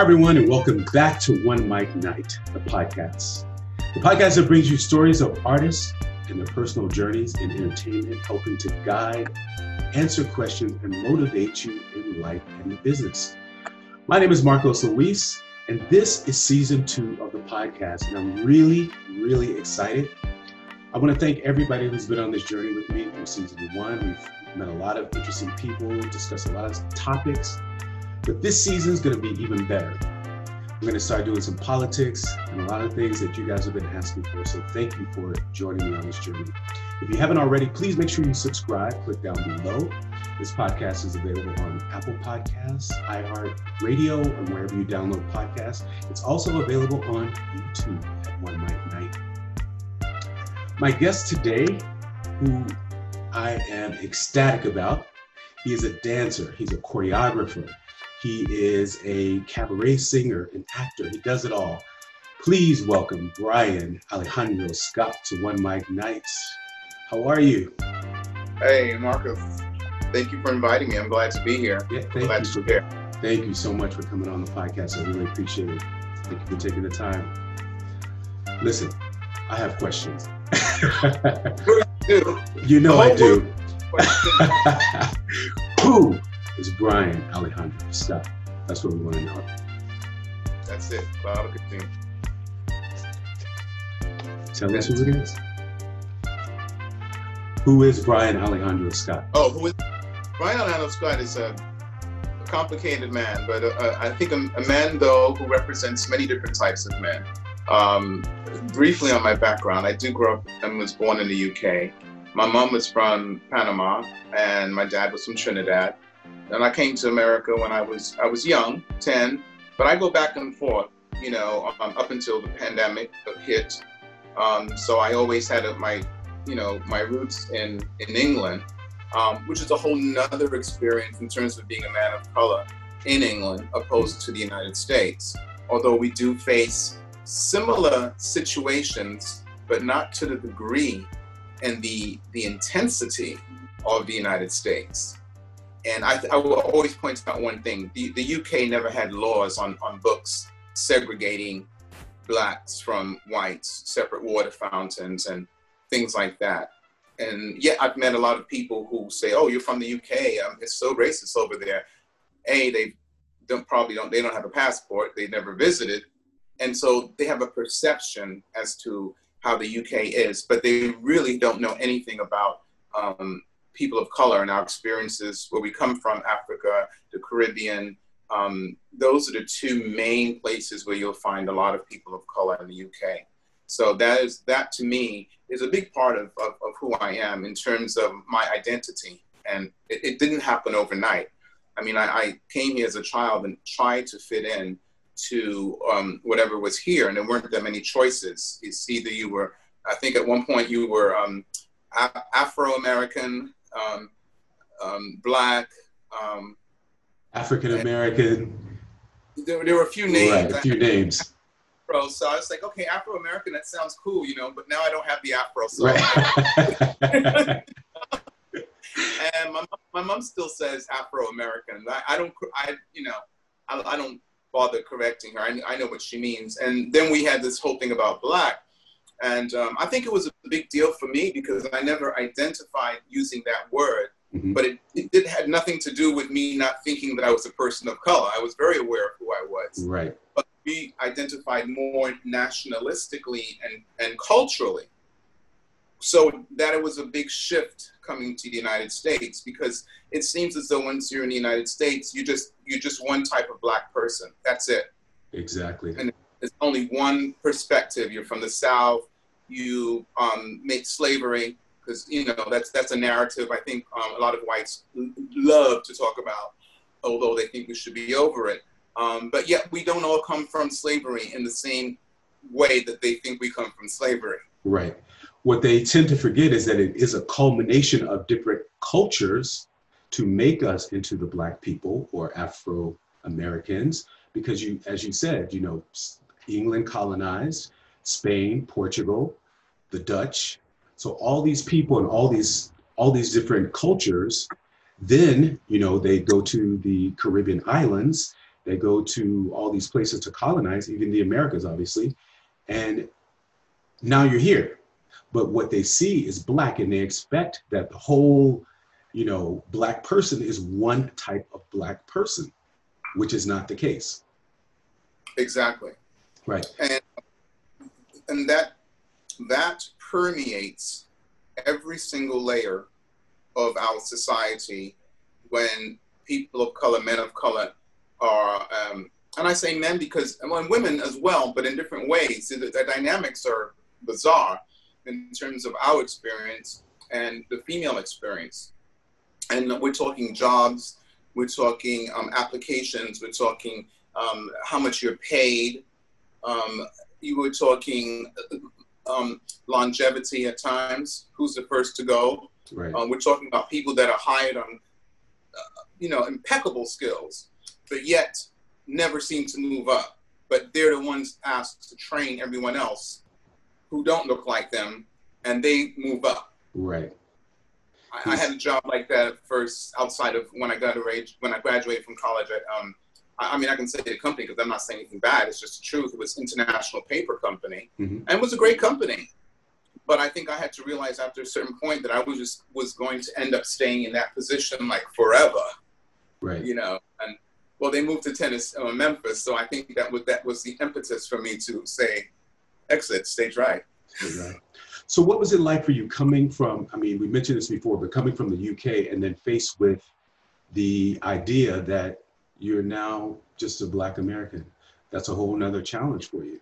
Hi, everyone, and welcome back to One Mic Night, the podcast. The podcast that brings you stories of artists and their personal journeys in entertainment, helping to guide, answer questions, and motivate you in life and in business. My name is Marcos Luis, and this is season two of the podcast, and I'm really, really excited. I want to thank everybody who's been on this journey with me through season one. We've met a lot of interesting people, discussed a lot of topics but this season is going to be even better. We're going to start doing some politics and a lot of things that you guys have been asking for. So thank you for joining me on this journey. If you haven't already, please make sure you subscribe. Click down below. This podcast is available on Apple Podcasts, iHeart Radio, and wherever you download podcasts. It's also available on YouTube at One Mic Night. My guest today, who I am ecstatic about, he is a dancer, he's a choreographer, he is a cabaret singer, an actor. He does it all. Please welcome Brian Alejandro Scott to One Mic Nights. How are you? Hey, Marcus. Thank you for inviting me. I'm glad to be here. Yeah, thank glad you. To Thank you so much for coming on the podcast. I really appreciate it. Thank you for taking the time. Listen, I have questions. you know I do. Who is Brian Alejandro Scott. That's what we want to know. That's it. Cloud of Tell us who it is. Who is Brian Alejandro Scott? Oh, who is Brian Alejandro Scott is a, a complicated man, but uh, I think a, a, man though who represents many different types of men. Um, briefly on my background, I do grow up and was born in the UK. My mom was from Panama and my dad was from Trinidad and I came to America when I was I was young, 10, but I go back and forth, you know, um, up until the pandemic hit. Um, so I always had a, my, you know, my roots in in England, um, which is a whole nother experience in terms of being a man of color in England opposed to the United States. Although we do face similar situations, but not to the degree and the the intensity of the United States. And I, I will always point out one thing: the, the UK never had laws on, on books segregating blacks from whites, separate water fountains, and things like that. And yet, I've met a lot of people who say, "Oh, you're from the UK. Um, it's so racist over there." A, they don't probably don't they don't have a passport. They never visited, and so they have a perception as to how the UK is, but they really don't know anything about um, people of color and our experiences where we come from, Africa, the Caribbean. Um, those are the two main places where you'll find a lot of people of color in the UK. So that is that to me is a big part of, of, of who I am in terms of my identity. And it, it didn't happen overnight. I mean, I, I, came here as a child and tried to fit in to um, whatever was here, and there weren't that many choices. It's either you were, I think at one point you were um, Afro American, um, um, black, um, African American. There, there were a few names. Right, a few names. Afro, so I was like, okay, Afro American, that sounds cool, you know. But now I don't have the Afro, so. Right. and my, my mom still says Afro American. I, I don't, I you know, I, I don't bother correcting her. I, I know what she means. And then we had this whole thing about black. And um, I think it was a big deal for me because I never identified using that word, mm-hmm. but it, it did had nothing to do with me not thinking that I was a person of color. I was very aware of who I was. Right. But we identified more nationalistically and, and culturally. So that it was a big shift coming to the United States because it seems as though once you're in the United States, you just you're just one type of black person. That's it. Exactly. And it's only one perspective. You're from the South you um, make slavery because you know that's that's a narrative I think um, a lot of whites love to talk about, although they think we should be over it. Um, but yet we don't all come from slavery in the same way that they think we come from slavery. Right. What they tend to forget is that it is a culmination of different cultures to make us into the black people or Afro Americans, because you, as you said, you know, England colonized, Spain, Portugal, the Dutch. So all these people and all these all these different cultures, then you know they go to the Caribbean islands They go to all these places to colonize, even the Americas, obviously. And now you're here. But what they see is black, and they expect that the whole, you know, black person is one type of black person, which is not the case. Exactly. Right. And and that that permeates every single layer of our society when people of color, men of color, are, um, and I say men because, well, women as well, but in different ways. The, the dynamics are bizarre in terms of our experience and the female experience. And we're talking jobs, we're talking um, applications, we're talking um, how much you're paid. Um, you were talking um, longevity at times, who's the first to go. Right. Uh, we're talking about people that are hired on, uh, you know, impeccable skills, but yet never seem to move up. But they're the ones asked to train everyone else who don't look like them, and they move up. Right. I, I had a job like that at first outside of when I graduated when I graduated from college at um, I mean, I can say the company because I'm not saying anything bad. It's just the truth. It was International Paper Company, mm-hmm. and was a great company. But I think I had to realize after a certain point that I was just was going to end up staying in that position like forever. Right. You know, and well, they moved to Tennessee, uh, Memphis, so I think that was that was the impetus for me to say, exit stage right. right. So, what was it like for you coming from? I mean, we mentioned this before, but coming from the UK and then faced with the idea that you're now just a black American. That's a whole nother challenge for you.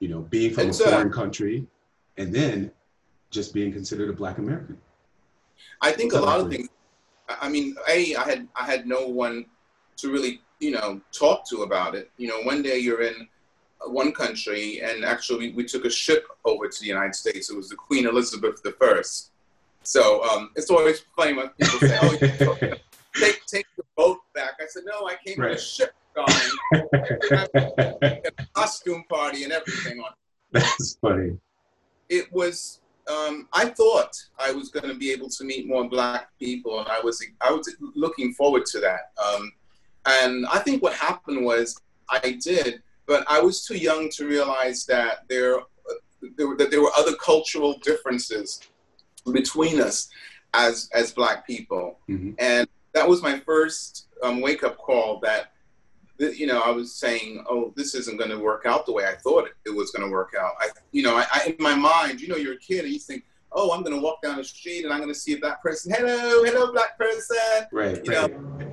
You know, being from it's a foreign a, country and then just being considered a black American. I think a lot of things I mean, A, I had I had no one to really, you know, talk to about it. You know, one day you're in one country and actually we took a ship over to the United States. It was the Queen Elizabeth I. So um, it's always funny when people say, "Oh, take take the boat back. I said, no, I came right. with a ship a costume party and everything on. That's funny. It was. Um, I thought I was going to be able to meet more black people, and I was I was looking forward to that. Um, and I think what happened was I did, but I was too young to realize that there, there that there were other cultural differences between us as as black people, mm-hmm. and that was my first um, wake up call that you know I was saying, oh, this isn't going to work out the way I thought it, it was going to work out. I, you know, I, I, in my mind, you know, you're a kid and you think, oh, I'm going to walk down the street and I'm going to see a black person. Hello, hello, black person. Right. You right. know,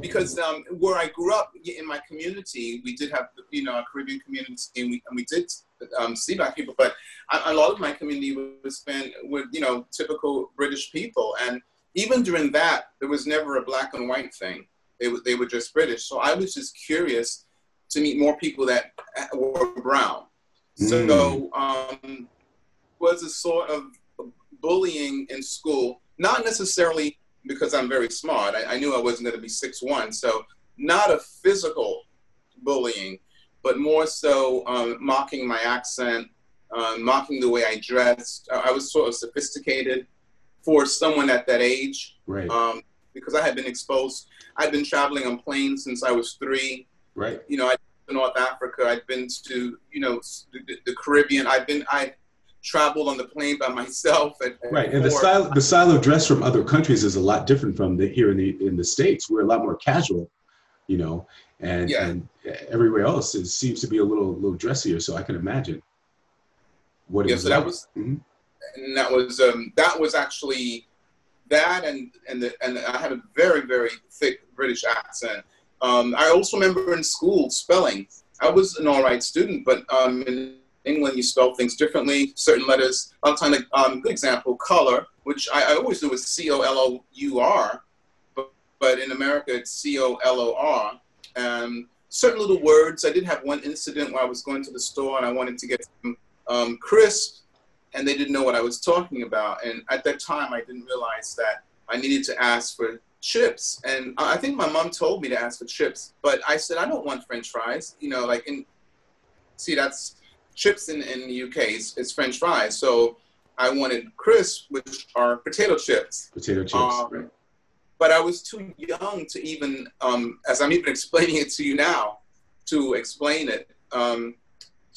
because um, where I grew up in my community, we did have you know a Caribbean community, and we and we did um, see black people, but a, a lot of my community was spent with you know typical British people and even during that, there was never a black and white thing. They, they were just British. So I was just curious to meet more people that were brown. Mm. So um, was a sort of bullying in school, not necessarily because I'm very smart. I, I knew I wasn't going to be six one, so not a physical bullying, but more so um, mocking my accent, uh, mocking the way I dressed. I was sort of sophisticated for someone at that age. Right. Um, because I had been exposed. I'd been traveling on planes since I was three. Right. You know, I'd been to North Africa. I'd been to, you know, the, the Caribbean. I've been, I traveled on the plane by myself. At, at right. And the style, the style of dress from other countries is a lot different from the here in the in the states. We're a lot more casual, you know, and yeah. and everywhere else it seems to be a little little dressier. So I can imagine what it yeah, was. So like. that was. Mm-hmm and that was um, that was actually that, and and the, and I had a very very thick British accent. Um, I also remember in school spelling. I was an all right student, but um, in England you spell things differently. Certain letters, a lot of time, um, good example, color, which I, I always knew was C O L O U R, but, but in America it's C O L O R. And certain little words. I did have one incident where I was going to the store and I wanted to get some um, crisp and they didn't know what I was talking about. And at that time, I didn't realize that I needed to ask for chips. And I think my mom told me to ask for chips, but I said, I don't want French fries. You know, like, in, see, that's chips in, in the UK is, is French fries. So I wanted crisps, which are potato chips. Potato chips, um, right. but I was too young to even, um, as I'm even explaining it to you now, to explain it. Um,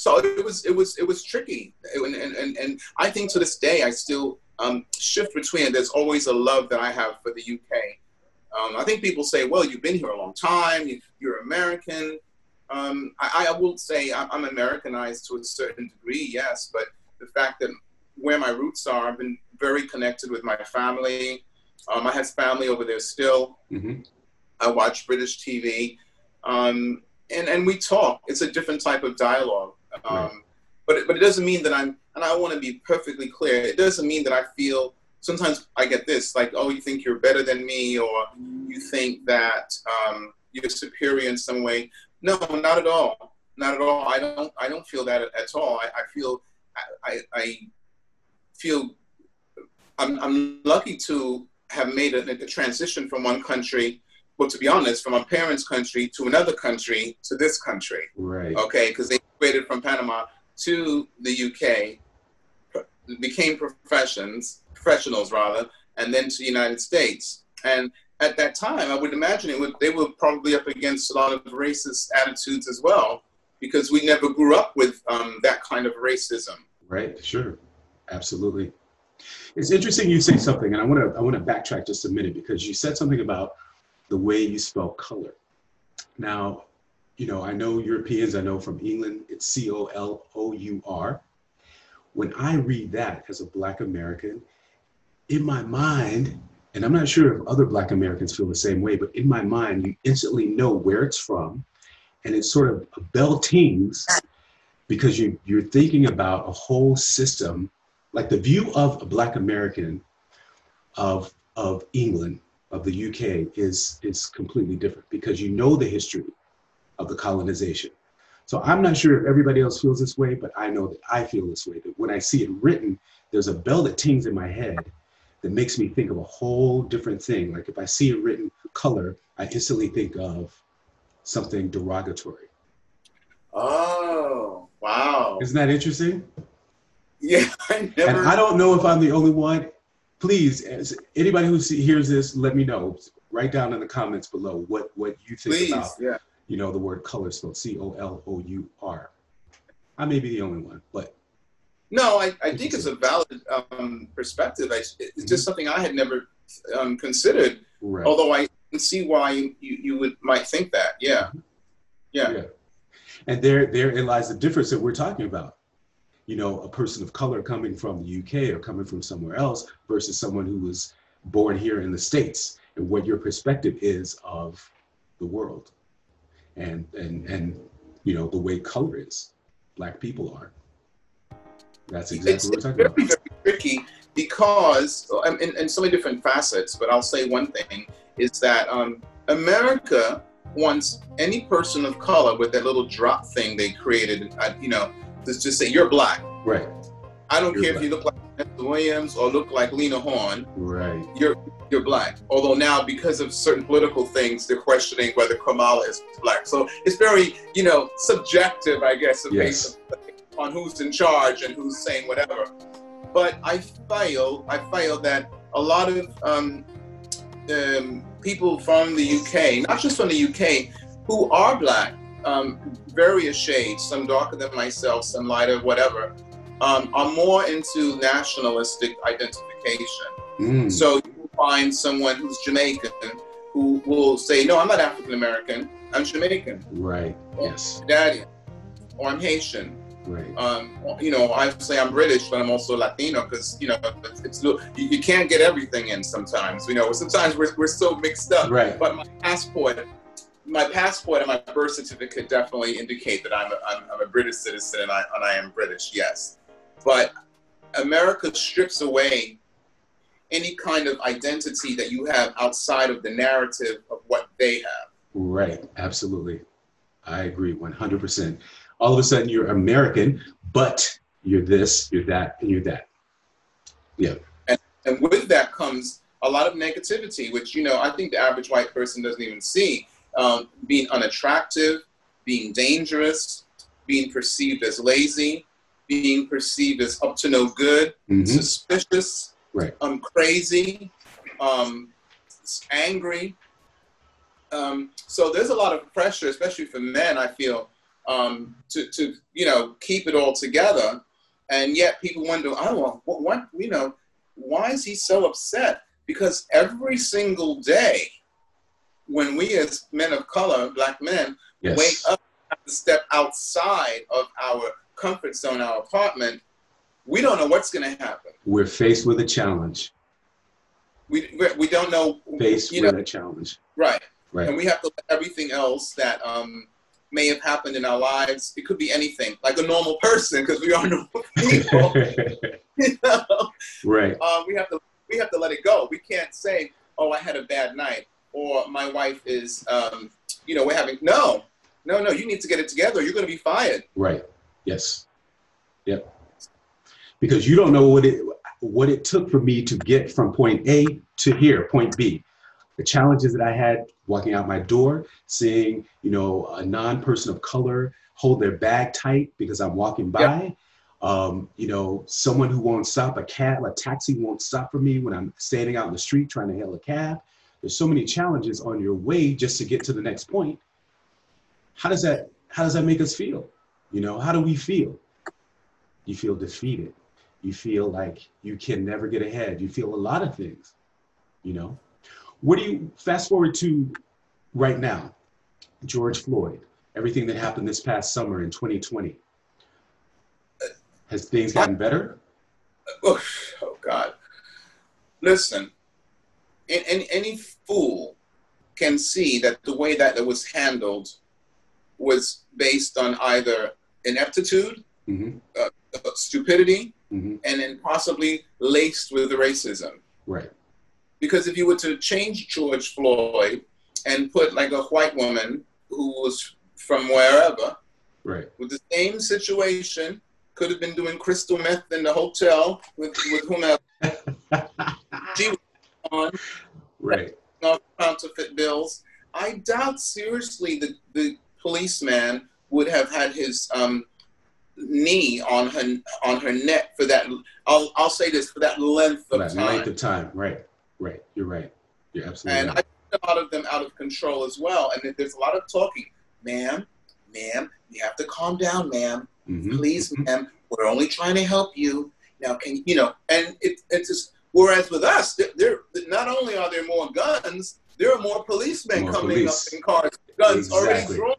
so it was it was it was tricky, and, and and I think to this day I still um, shift between. There's always a love that I have for the UK. Um, I think people say, "Well, you've been here a long time. You, are American." Um, I, I, will say I'm Americanized to a certain degree, yes, but the fact that where my roots are, I've been very connected with my family. Um, I have family over there still. Mm-hmm. I watch British TV, um, and and we talk. It's a different type of dialogue. Um, right. But it, but it doesn't mean that I'm. And I want to be perfectly clear. It doesn't mean that I feel. Sometimes I get this, like, oh, you think you're better than me, or you think that um, you're superior in some way. No, not at all. Not at all. I don't. I don't feel that at, at all. I, I feel. I, I feel. I'm, I'm lucky to have made a, a transition from one country well, to be honest, from my parents' country to another country to this country. Right. Okay, because they from Panama to the UK, became professions, professionals rather, and then to the United States. And at that time, I would imagine it would, they were probably up against a lot of racist attitudes as well, because we never grew up with um, that kind of racism. Right. Sure. Absolutely. It's interesting you say something, and I want to I want to backtrack just a minute because you said something about the way you spell color. Now, you know, I know Europeans, I know from England, it's C O L O U R. When I read that as a Black American, in my mind, and I'm not sure if other Black Americans feel the same way, but in my mind, you instantly know where it's from. And it's sort of a bell tings because you, you're thinking about a whole system, like the view of a Black American of, of England of the UK is, is completely different because you know the history of the colonization. So I'm not sure if everybody else feels this way, but I know that I feel this way. That when I see it written, there's a bell that tings in my head that makes me think of a whole different thing. Like if I see it written color, I instantly think of something derogatory. Oh, wow. Isn't that interesting? Yeah, I never... And I don't know if I'm the only one please, anybody who hears this, let me know. Write down in the comments below what what you think please, about yeah. You know the word color spelled C O L O U R. I may be the only one, but no, I, I think it's a valid um, perspective. I, it's mm-hmm. just something I had never um, considered. Right. Although I can see why you, you would might think that. Yeah. Mm-hmm. yeah. yeah. And there therein lies the difference that we're talking about you know, a person of color coming from the UK or coming from somewhere else versus someone who was born here in the States and what your perspective is of the world and and and you know the way color is black people are that's exactly it's, what we're talking very, about very tricky because um, in, in so many different facets but i'll say one thing is that um, america wants any person of color with that little drop thing they created uh, you know Let's just say you're black. Right. I don't you're care black. if you look like Williams or look like Lena Horne. Right. You're you're black. Although now, because of certain political things, they're questioning whether Kamala is black. So it's very, you know, subjective, I guess, yes. on who's in charge and who's saying whatever. But I feel, I feel that a lot of um, um, people from the UK, not just from the UK, who are black, um, various shades, some darker than myself, some lighter, whatever, um, are more into nationalistic identification. Mm. So find someone who's Jamaican who will say, "No, I'm not African American. I'm Jamaican." Right. Or yes. Daddy, or I'm Haitian. Right. Um, you know, I say I'm British, but I'm also Latino because you know it's, it's you, you, can't get everything in sometimes. You know, sometimes we're, we're so mixed up. Right. But my passport my passport and my birth certificate definitely indicate that I'm a, I'm, I'm a British citizen and I, and I am British, yes. But America strips away any kind of identity that you have outside of the narrative of what they have. Right, absolutely. I agree 100%. All of a sudden, you're American, but you're this, you're that, and you're that. Yeah. And, and with that comes a lot of negativity, which, you know, I think the average white person doesn't even see um, being unattractive, being dangerous, being perceived as lazy, being perceived as up to no good, mm-hmm. suspicious, right. um, crazy, um, angry. Um, so there's a lot of pressure, especially for men. I feel um, to to you know keep it all together, and yet people wonder, oh, well, what, what you know, why is he so upset? Because every single day, when we as men of color, black men, Yes. wake up, have to step outside of our comfort zone, our apartment, we don't know what's going to happen. We're faced with a challenge. We, we, don't know, Faced you with know, a challenge. right. Right. And we have to let everything else that um, may have happened in our lives, it could be anything, like a normal person, because we are normal people. you know? right. um, we have to we have to let it go. We can't say, "Oh, I had a bad night," or "My wife is," um, you know, we're having no, no, no. You need to get it together. You're going to be fired. Right. Yes. Yep. Because you don't know what it what it took for me to get from point A to here, point B. The challenges that I had walking out my door, seeing, you know, a non-person of color hold their bag tight because I'm walking by. Um, you know, someone who won't stop a cab, a taxi won't stop for me when I'm standing out in the street trying to hail a cab. There's so many challenges on your way just to get to the next point. How does that how does that make us feel? You know, how do we feel? You feel defeated. You feel like you can never get ahead. You feel a lot of things, you know. What do you fast forward to right now? George Floyd, everything that happened this past summer in 2020. Has things gotten better? Oh, oh God! Listen, any, any fool can see that the way that it was handled was based on either ineptitude, hmm uh, stupidity, hmm and then possibly laced with racism. Right. Because if you were to change George Floyd and put like a white woman who was from wherever Right. with the same situation, could have been doing crystal meth in the hotel with, with whomever she was on, Right. off counterfeit bills. I doubt seriously the, the policeman would have had his um, knee on her on her neck for that. I'll, I'll say this for that length For of that time. length of time. Right. Right. You're right. You're absolutely And I right. think a lot of them out of control as well. And there's a lot of talking, ma'am, ma'am, you have to calm down, ma'am. Mhm. Please, ma'am, we're only trying to help you. Now, can you know? And it, it's just whereas with us, there, there not only are there more guns, there are more policemen More coming police. up in cars, guns already Exactly. drawn,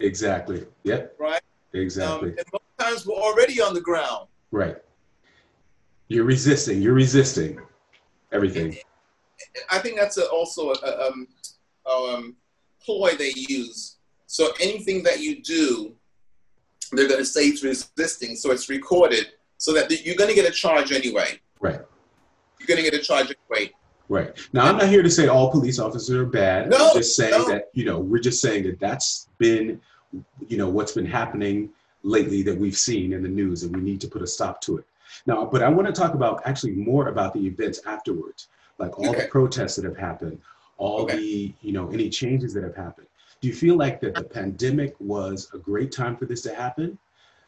Exactly. Yep. right? Exactly. Um, and most times we're already on the ground. Right. You're resisting. You're resisting everything. I think that's a, also a, um, um, ploy they use. So anything that you do, they're going to say it's resisting, so it's recorded, so that you're going to get a charge anyway. Right. You're going to get a charge anyway. Right. Now, I'm not here to say all police officers are bad. No, I'm just saying no. that, you know, we're just saying that that's been, you know, what's been happening lately that we've seen in the news and we need to put a stop to it. Now, but I want to talk about actually more about the events afterwards, like all the protests that have happened, all Okay. the, you know, any changes that have happened. Do you feel like that the pandemic was a great time for this to happen?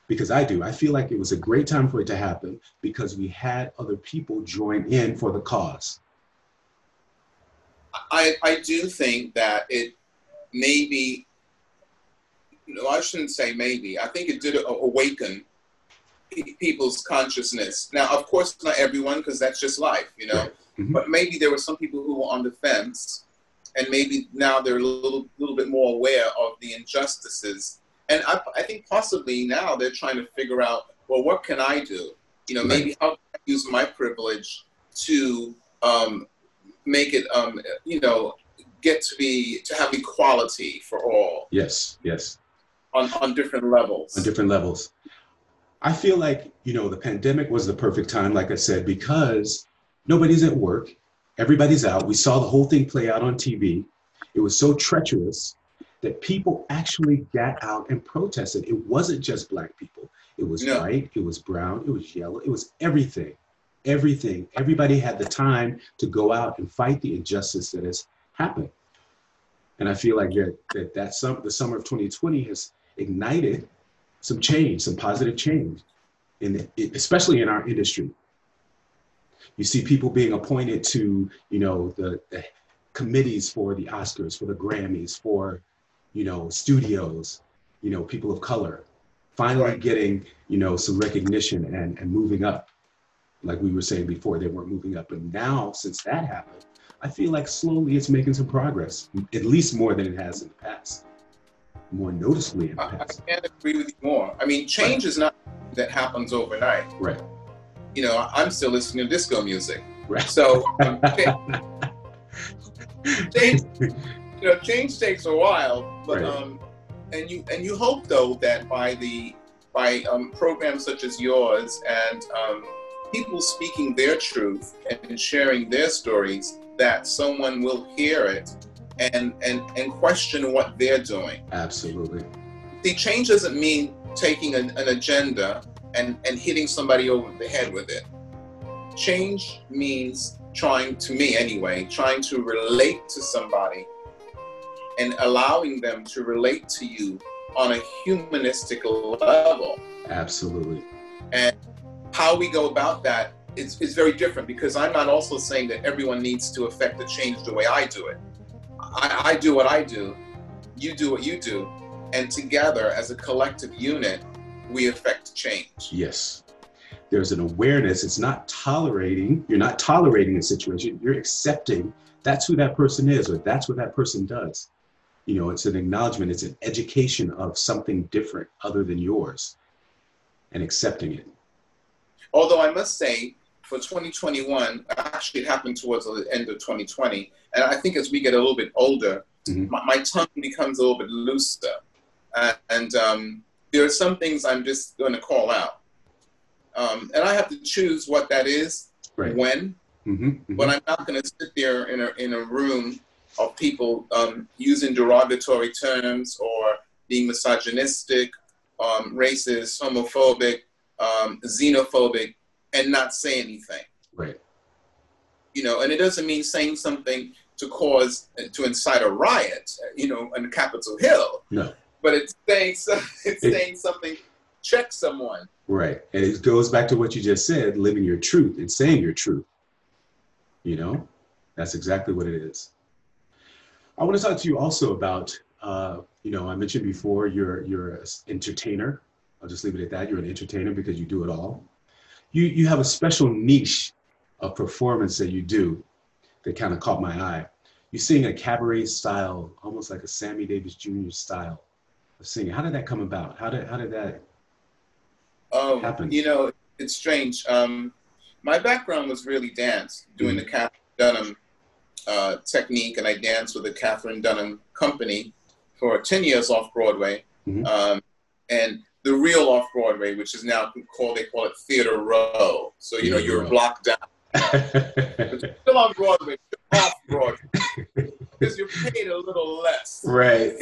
Because I do. I feel like it was a great time for it to happen because we had other people join in for the cause. I, I do think that it maybe, no, I shouldn't say maybe. I think it did awaken people's consciousness. Now, of course, not everyone, because that's just life, you know. Mhm. But maybe there were some people who were on the fence, and maybe now they're a little, little bit more aware of the injustices. And I, I think possibly now they're trying to figure out, well, what can I do? You know, Right. maybe how can I use my privilege to um, make it, um, you know, get to be to have equality for all Yes, yes, on, on different levels. on different levels. I feel like, you know, the pandemic was the perfect time, like I said, because nobody's at work, everybody's out. We saw the whole thing play out on TV. It was so treacherous that people actually got out and protested. It wasn't just black people, it was No. white, it was brown, it was yellow, it was everything. Everything. Everybody had the time to go out and fight the injustice that has happened. And I feel like that, that, that sum, the summer of 2020 has ignited some change, some positive change, in the, especially in our industry. You see people being appointed to, you know, the, the committees for the Oscars, for the Grammys, for you know studios, you know people of color, finally getting you know some recognition and and moving up. Like we were saying before, they weren't moving up, and now since that happened, I feel like slowly it's making some progress, at least more than it has in the past, more noticeably the I, I can't agree with you more. I mean, change is not that happens overnight. Right, You know, I'm still listening to disco music. right. So um, change, you know, change takes a while, but Right. um, and you and you hope though that by the by um, programs such as yours and um, people speaking their truth and sharing their stories, that someone will hear it and and and question what they're doing. Absolutely. See, change doesn't mean taking an, an agenda and, and hitting somebody over the head with it. Change means trying, to me anyway, trying to relate to somebody and allowing them to relate to you on a humanistic level. Absolutely. And how we go about that is, is very different because I'm not also saying that everyone needs to affect the change the way I do it. I, I do what I do, you do what you do, and together as a collective unit, we affect change. Yes. There's an awareness. It's not tolerating. You're not tolerating a situation. You're accepting that's who that person is or that's what that person does. You know, it's an acknowledgement, it's an education of something different other than yours and accepting it. Although I must say, for 2021, actually it happened towards the end of 2020, and I think as we get a little bit older, Mhm. my, my tongue becomes a little bit looser, uh, and um, there are some things I'm just going to call out, um, and I have to choose what that is Right. when. Mm-hmm. But I'm not going to sit there in a in a room of people um, using derogatory terms or being misogynistic, um, racist, homophobic, um, xenophobic, and not say anything. Right. You know, and it doesn't mean saying something to cause to incite a riot. You know, on Capitol Hill. No. But it's saying so- it's It- saying something. Check someone. Right. And it goes back to what you just said, living your truth and saying your truth. You know, that's exactly what it is. I want to talk to you also about, uh, you know, I mentioned before you're you're an entertainer. I'll just leave it at that. You're an entertainer because you do it all. You you have a special niche of performance that you do that kind of caught my eye. You sing a cabaret style, almost like a Sammy Davis Jr. style of singing. How did that come about? How did how did that Um, Happens. you know, it's strange. Um, my background was really dance, doing the Katherine Dunham uh, technique, and I danced with the Katherine Dunham Company for 10 years off Broadway. Mhm. Um, and the real off Broadway, which is now called, they call it Theater Row. So, you know, you're blocked down. Still on Broadway, you're off Broadway. Because you're paid a little less. right.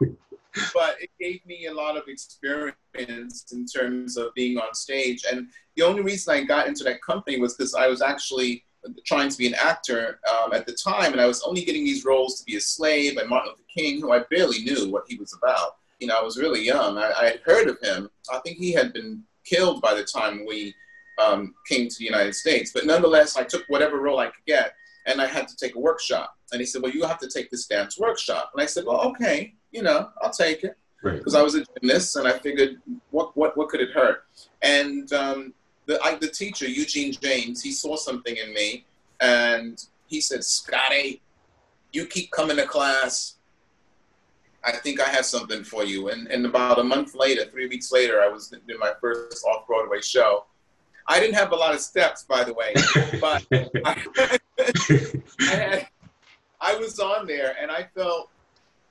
but it gave me a lot of experience in terms of being on stage. And the only reason I got into that company was because I was actually trying to be an actor um, at the time, and I was only getting these roles to be a slave and Martin Luther King, who I barely knew what he was about. You know, I was really young. I, I had heard of him. I think he had been killed by the time we um, came to the United States. But nonetheless, I took whatever role I could get, and I had to take a workshop. And he said, "Well, you have to take this dance workshop." And I said, "Well, okay, you know, I'll take it." Right. because I was a gymnast and I figured what what what could it hurt? And um, the I, the teacher Eugene James he saw something in me and he said, Scotty, you keep coming to class. I think I have something for you. And, and about a month later, three weeks later, I was in my first off Broadway show. I didn't have a lot of steps, by the way, but I, I had, I was on there and I felt,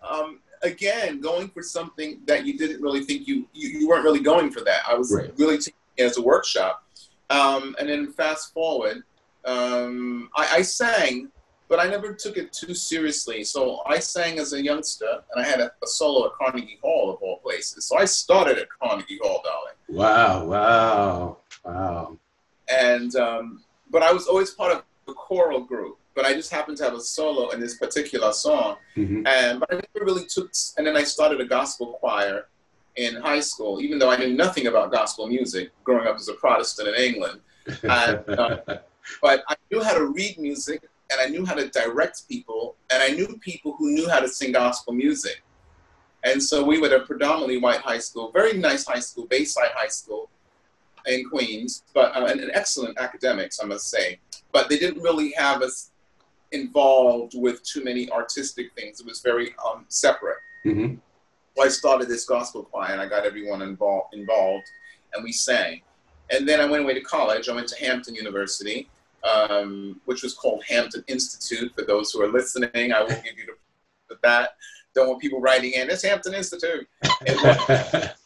um, again, going for something that you didn't really think you, you, you weren't really going for that. I was Right. really taking it as a workshop. Um, and then fast forward, um, I, I sang, but I never took it too seriously. So I sang as a youngster and I had a, a solo at Carnegie Hall of all places. So I started at Carnegie Hall, darling. wow, wow, wow. and um, but I was always part of the choral group. But I just happened to have a solo in this particular song, Mhm. and but I never really took. And then I started a gospel choir in high school, even though I knew nothing about gospel music growing up as a Protestant in England. And, uh, but I knew how to read music. And I knew how to direct people, and I knew people who knew how to sing gospel music. And so we were at a predominantly white high school, very nice high school, Bayside High School in Queens, but uh, and, and excellent academics, I must say. But they didn't really have us involved with too many artistic things. It was very um, separate. Mm-hmm. So I started this gospel choir, and I got everyone involved, involved, and we sang. And then I went away to college. I went to Hampton University, um, which was called Hampton Institute. For those who are listening, I will give you the, that. Don't want people writing in. It's Hampton Institute.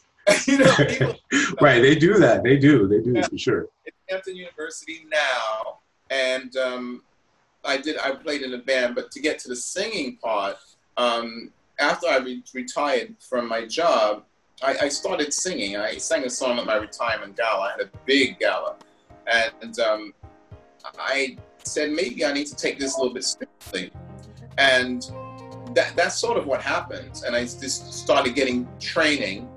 You know, people, right, they do that. They do. They do Yeah. for sure. it's Hampton University now, and um, I did. I played in a band, but to get to the singing part, um, after I re- retired from my job, I, I started singing. I sang a song at my retirement gala. I had a big gala, and um, I said maybe I need to take this a little bit seriously, and that that's sort of what happened. And I just started getting training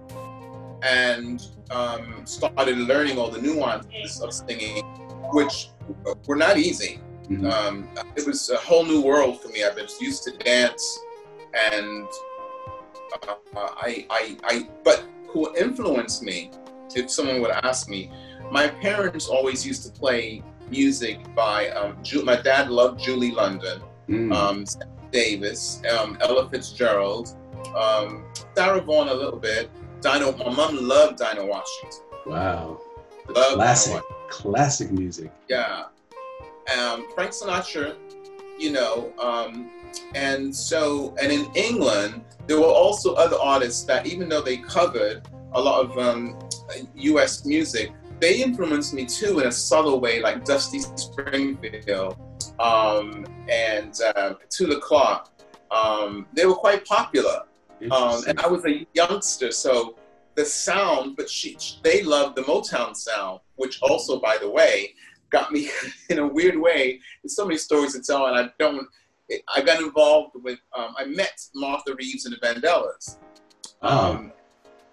and um, started learning all the nuances of singing, which were not easy. Mhm. Um, it was a whole new world for me. I've been used to dance, and uh, I, I, I, but who influenced me? If someone would ask me, my parents always used to play music by. Um, Ju- my dad loved Julie London, Mm. um, Davis, um, Ella Fitzgerald, um, Sarah Vaughan a little bit. Dino, my mom loved Dinah Washington. wow. Loved Classic. Washington. Classic music. Yeah. Um, Frank Sinatra, you know, um, and so, and in England, there were also other artists that, even though they covered a lot of um, US music, they influenced me too in a subtle way, like Dusty Springfield um, and uh, Petula Clark. Um, they were quite popular. Um, and I was a youngster, so the sound, but she, they loved the Motown sound, which also, by the way, got me in a weird way. There's so many stories to tell, and I don't. I got involved with. Um, I met Martha Reeves and the Vandellas. Ah. Um,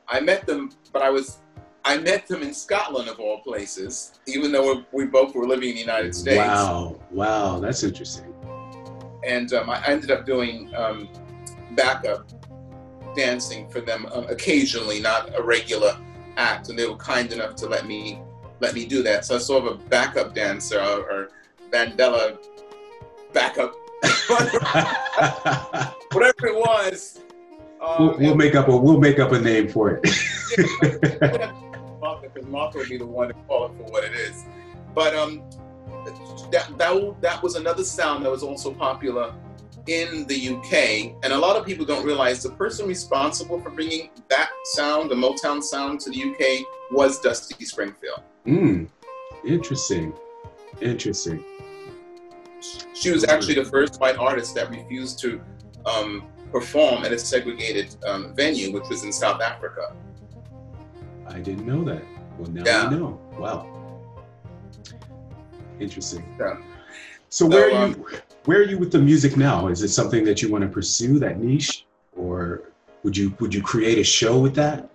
I met them, but I was. I met them in Scotland, of all places, even though we we both were living in the United States. Wow. Wow. That's interesting. and um, I ended up doing um, backup dancing for them um, occasionally, not a regular act, and they were kind enough to let me let me do that. So I sort of a backup dancer or, or Vandella backup, whatever it was. Um, we'll, we'll make up a we'll make up a name for it. Martha, because Martha would be the one to call it for what it is. But um, that, that, that was another sound that was also popular in the UK. And a lot of people don't realize the person responsible for bringing that sound, the Motown sound, to the UK was Dusty Springfield. Mm, interesting. Interesting. She was actually the first white artist that refused to um, perform at a segregated um, venue, which was in South Africa. I didn't know that. Well, now Yeah. I know. Wow. Interesting. Yeah. So where are you where are you with the music now? Is it something that you want to pursue that niche, or would you would you create a show with that?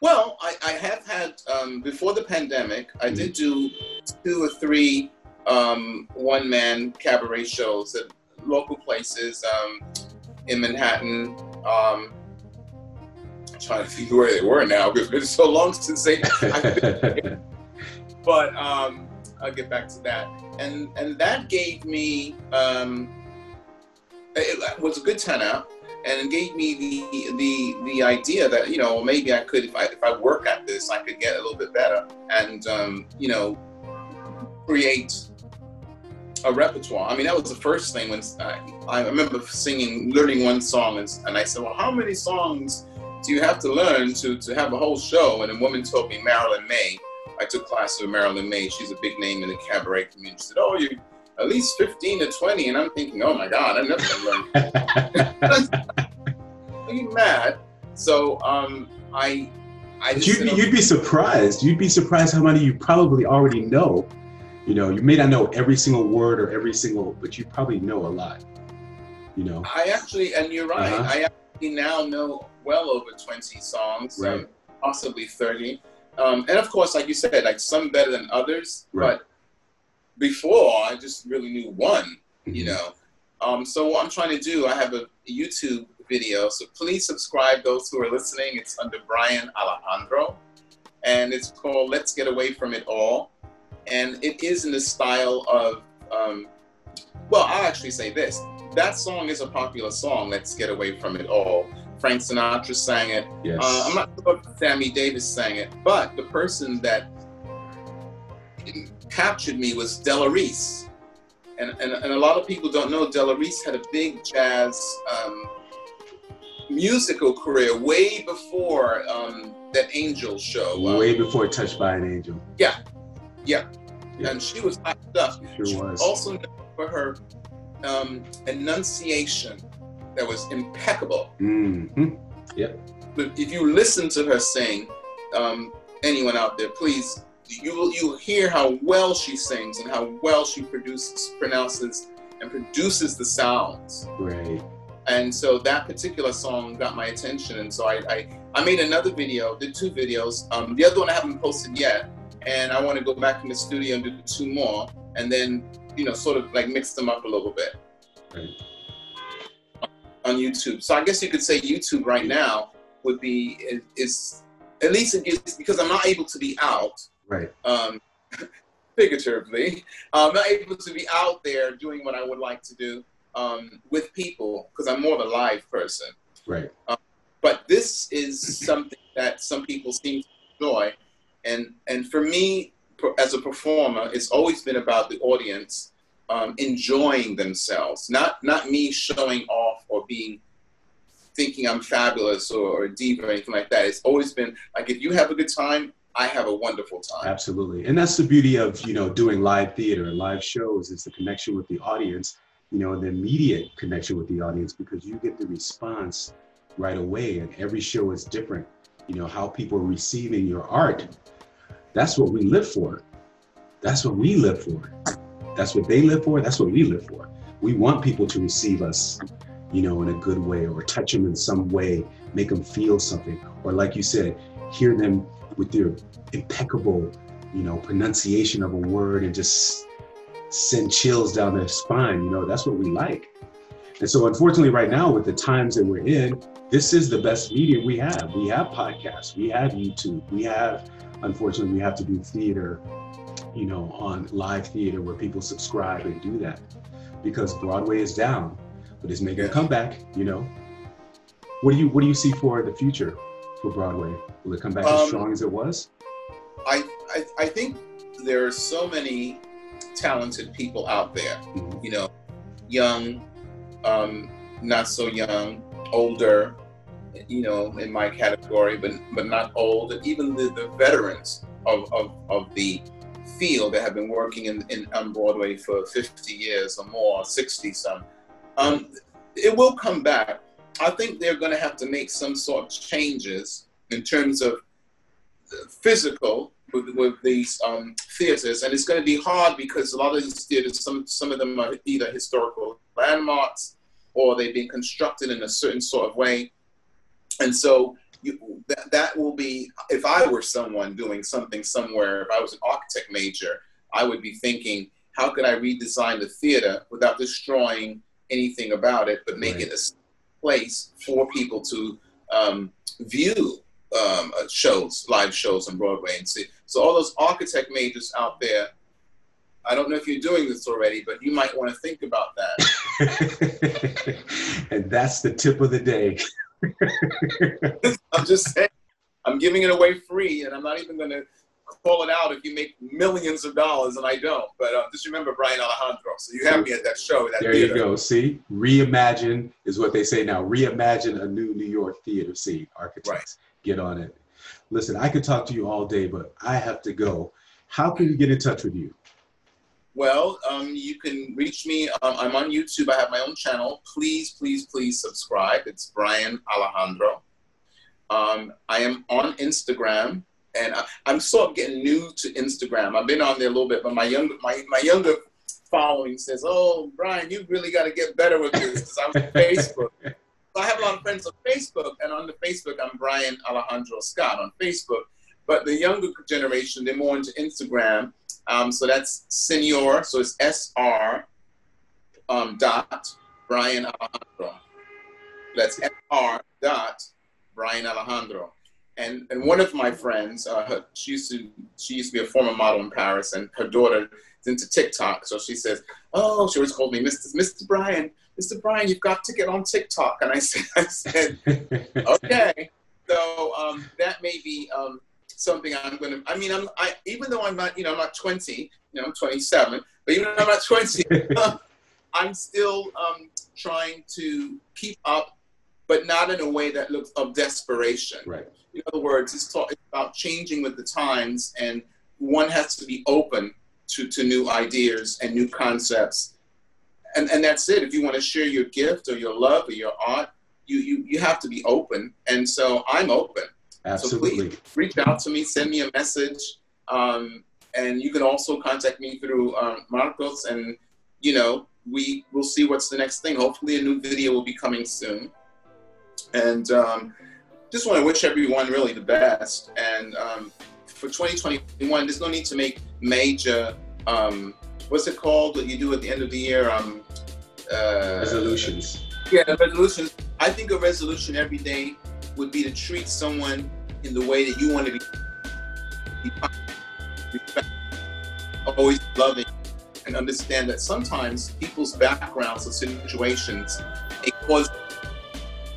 Well, I, I have had um, before the pandemic. I did do two or three um, one-man cabaret shows at local places um, in Manhattan. Um, I'm trying to think where they were now because it's been so long since they. But um, I'll get back to that. And and that gave me um, it was a good turnout and it gave me the the the idea that you know maybe I could if I if I work at this I could get a little bit better and um, you know create a repertoire. I mean that was the first thing when I, I remember singing learning one song and, and I said well how many songs do you have to learn to to have a whole show and a woman told me Marilyn Maye. I took classes with Marilyn Maye. She's a big name in the cabaret community. She said, "Oh, you at least 15 to 20. And I'm thinking, oh my God, I'm never gonna learn. Are you mad? So um, I, I just you'd, be, you'd be surprised. You'd be surprised how many you probably already know. You know, you may not know every single word or every single, but you probably know a lot. You know, I actually, and you're right, Uh-huh. I actually now know well over 20 songs, Right. um, possibly 30. Um, and of course, like you said, like some better than others, Right. but before I just really knew one, you Mhm. know. Um, so what I'm trying to do, I have a YouTube video, so please subscribe. Those who are listening, it's under Brian Alejandro, and it's called "Let's Get Away from It All," and it is in the style of, um, well, I'll actually say this: that song is a popular song. "Let's Get Away from It All." Frank Sinatra sang it. Yes. Uh, I'm not sure if Sammy Davis sang it, but the person that captured me was Della Reese. And, and, and a lot of people don't know Della Reese had a big jazz um, musical career way before um, that Angel show. Way before Touched by an Angel. Yeah. Yeah. And she was hot stuff. Sure She was. also known for her um, enunciation that was impeccable. hmm But if you listen to her sing, um, anyone out there, please, you will you hear how well she sings and how well she produces, pronounces, and produces the sounds. Right. And so that particular song got my attention, and so I I, I made another video, did two videos. Um, the other one I haven't posted yet, and I want to go back in the studio and do two more, and then you know sort of like mix them up a little bit Right. on YouTube. So I guess you could say YouTube right now would be is, is at least it because I'm not able to be out, Right. um, figuratively. I'm not able to be out there doing what I would like to do um, with people because I'm more of a live person. Right. But this is something that some people seem to enjoy, and and for me as a performer, it's always been about the audience um, enjoying themselves, not not me showing off or being thinking I'm fabulous or, or a diva or anything like that. It's always been like if you have a good time, I have a wonderful time. Absolutely. And that's the beauty of, you know, doing live theater and live shows is the connection with the audience, you know, the immediate connection with the audience because you get the response right away and every show is different. You know, how people are receiving your art. That's what we live for. That's what we live for. That's what they live for. That's what we live for. We want people to receive us, you know, in a good way or touch them in some way, make them feel something. Or like you said, hear them with their impeccable, you know, pronunciation of a word and just send chills down their spine. You know, that's what we like. And so, unfortunately, right now, with the times that we're in, this is the best medium we have. We have podcasts, we have YouTube, we have, unfortunately, we have to do theater, you know, on live theater where people subscribe and do that because Broadway is down, but it's making a comeback. You know, what do you what do you see for the future for Broadway? Will it come back as Um, strong as it was? I, I I think there are so many talented people out there. Mhm. You know, young, um, not so young, older. You know, in my category, but but not old, and even the, the veterans of, of, of the field that have been working in, in on Broadway for 50 years or more, 60 some. Um, it will come back. I think they're going to have to make some sort of changes in terms of physical with, with these um, theaters, and it's going to be hard because a lot of these theaters, some some of them are either historical landmarks or they've been constructed in a certain sort of way, and so you, that that will be. If I were someone doing something somewhere, if I was an architect major, I would be thinking, how could I redesign the theater without destroying anything about it, but make Right. it a place for people to um, view um, uh, shows, live shows on Broadway and see. So all those architect majors out there, I don't know if you're doing this already, but you might want to think about that. and that's the tip of the day. I'm just saying, I'm giving it away free, and I'm not even going to call it out if you make millions of dollars, and I don't. But uh, just remember Brian Alejandro. So you have me at that show, that There theater. you go. See, reimagine is what they say now. Reimagine a new New York theater scene. Architects, get on it. Listen, I could talk to you all day, but I have to go. How can we get in touch with you? Well, um, you can reach me. Um, I'm on YouTube. I have my own channel. Please, please, please subscribe. It's Brian Alejandro. Um, I am on Instagram, and I, I'm sort of getting new to Instagram. I've been on there a little bit, but my younger my, my younger following says, "Oh, Brian, you've really got to get better with this." Because I'm on Facebook. So I have a lot of friends on Facebook, and on the Facebook, I'm Brian Alejandro Scott on Facebook. But the younger generation, they're more into Instagram, Um, so that's Senor. So it's S R um, dot Brian Alejandro. That's S R dot Brian Alejandro. And and one of my friends, uh, her, she used to she used to be a former model in Paris, and her daughter is into TikTok. So she says, "Oh, she always called me Mr. Mr. Brian, Mr. Brian, you've got to get on TikTok." And I said, I said, okay. So um, that may be um, something I'm going to. I mean, I'm I even though I'm not, you know, I'm not 20. You know, I'm 27. But even though I'm not 20, I'm still um, trying to keep up, but not in a way that looks of desperation. Right. In other words, it's, talk, it's about changing with the times, and one has to be open to, to new ideas and new concepts. And, and that's it. If you want to share your gift or your love or your art, you, you, you have to be open. And so I'm open. Absolutely. So please reach out to me, send me a message. Um, and you can also contact me through um, Marcos, and you know we will see what's the next thing. Hopefully, a new video will be coming soon. And um, just want to wish everyone really the best. And um, for 2021, there's no need to make major, um, what's it called? What you do at the end of the year? Um, uh, resolutions. Yeah, resolutions. I think a resolution every day would be to treat someone in the way that you want to be, always loving, and understand that sometimes people's backgrounds or situations they cause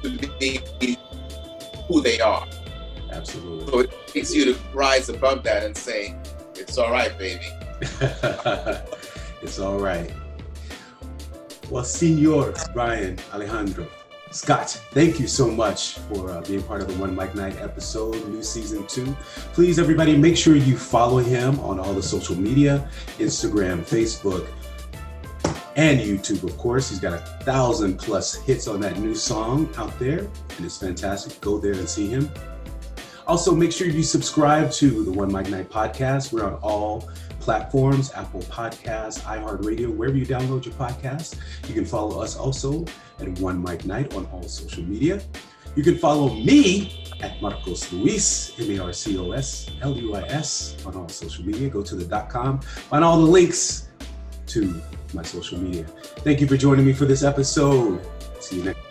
to be who they are. Absolutely. So it takes you to rise above that and say, "It's all right, baby." it's all right. Well, Senor Brian Alejandro, Scott, thank you so much for uh, being part of the One Mic Night episode, new season two. Please, everybody, make sure you follow him on all the social media Instagram, Facebook, and YouTube, of course. He's got a thousand plus hits on that new song out there, and it's fantastic. Go there and see him. Also, make sure you subscribe to the One Mic Night podcast. We're on all platforms Apple Podcasts, iHeartRadio, wherever you download your podcast. You can follow us also at One Mic Night on all social media. You can follow me at Marcos Luis, M A R C O S L U I S, on all social media. Go to the dot com, find all the links to my social media. Thank you for joining me for this episode. See you next.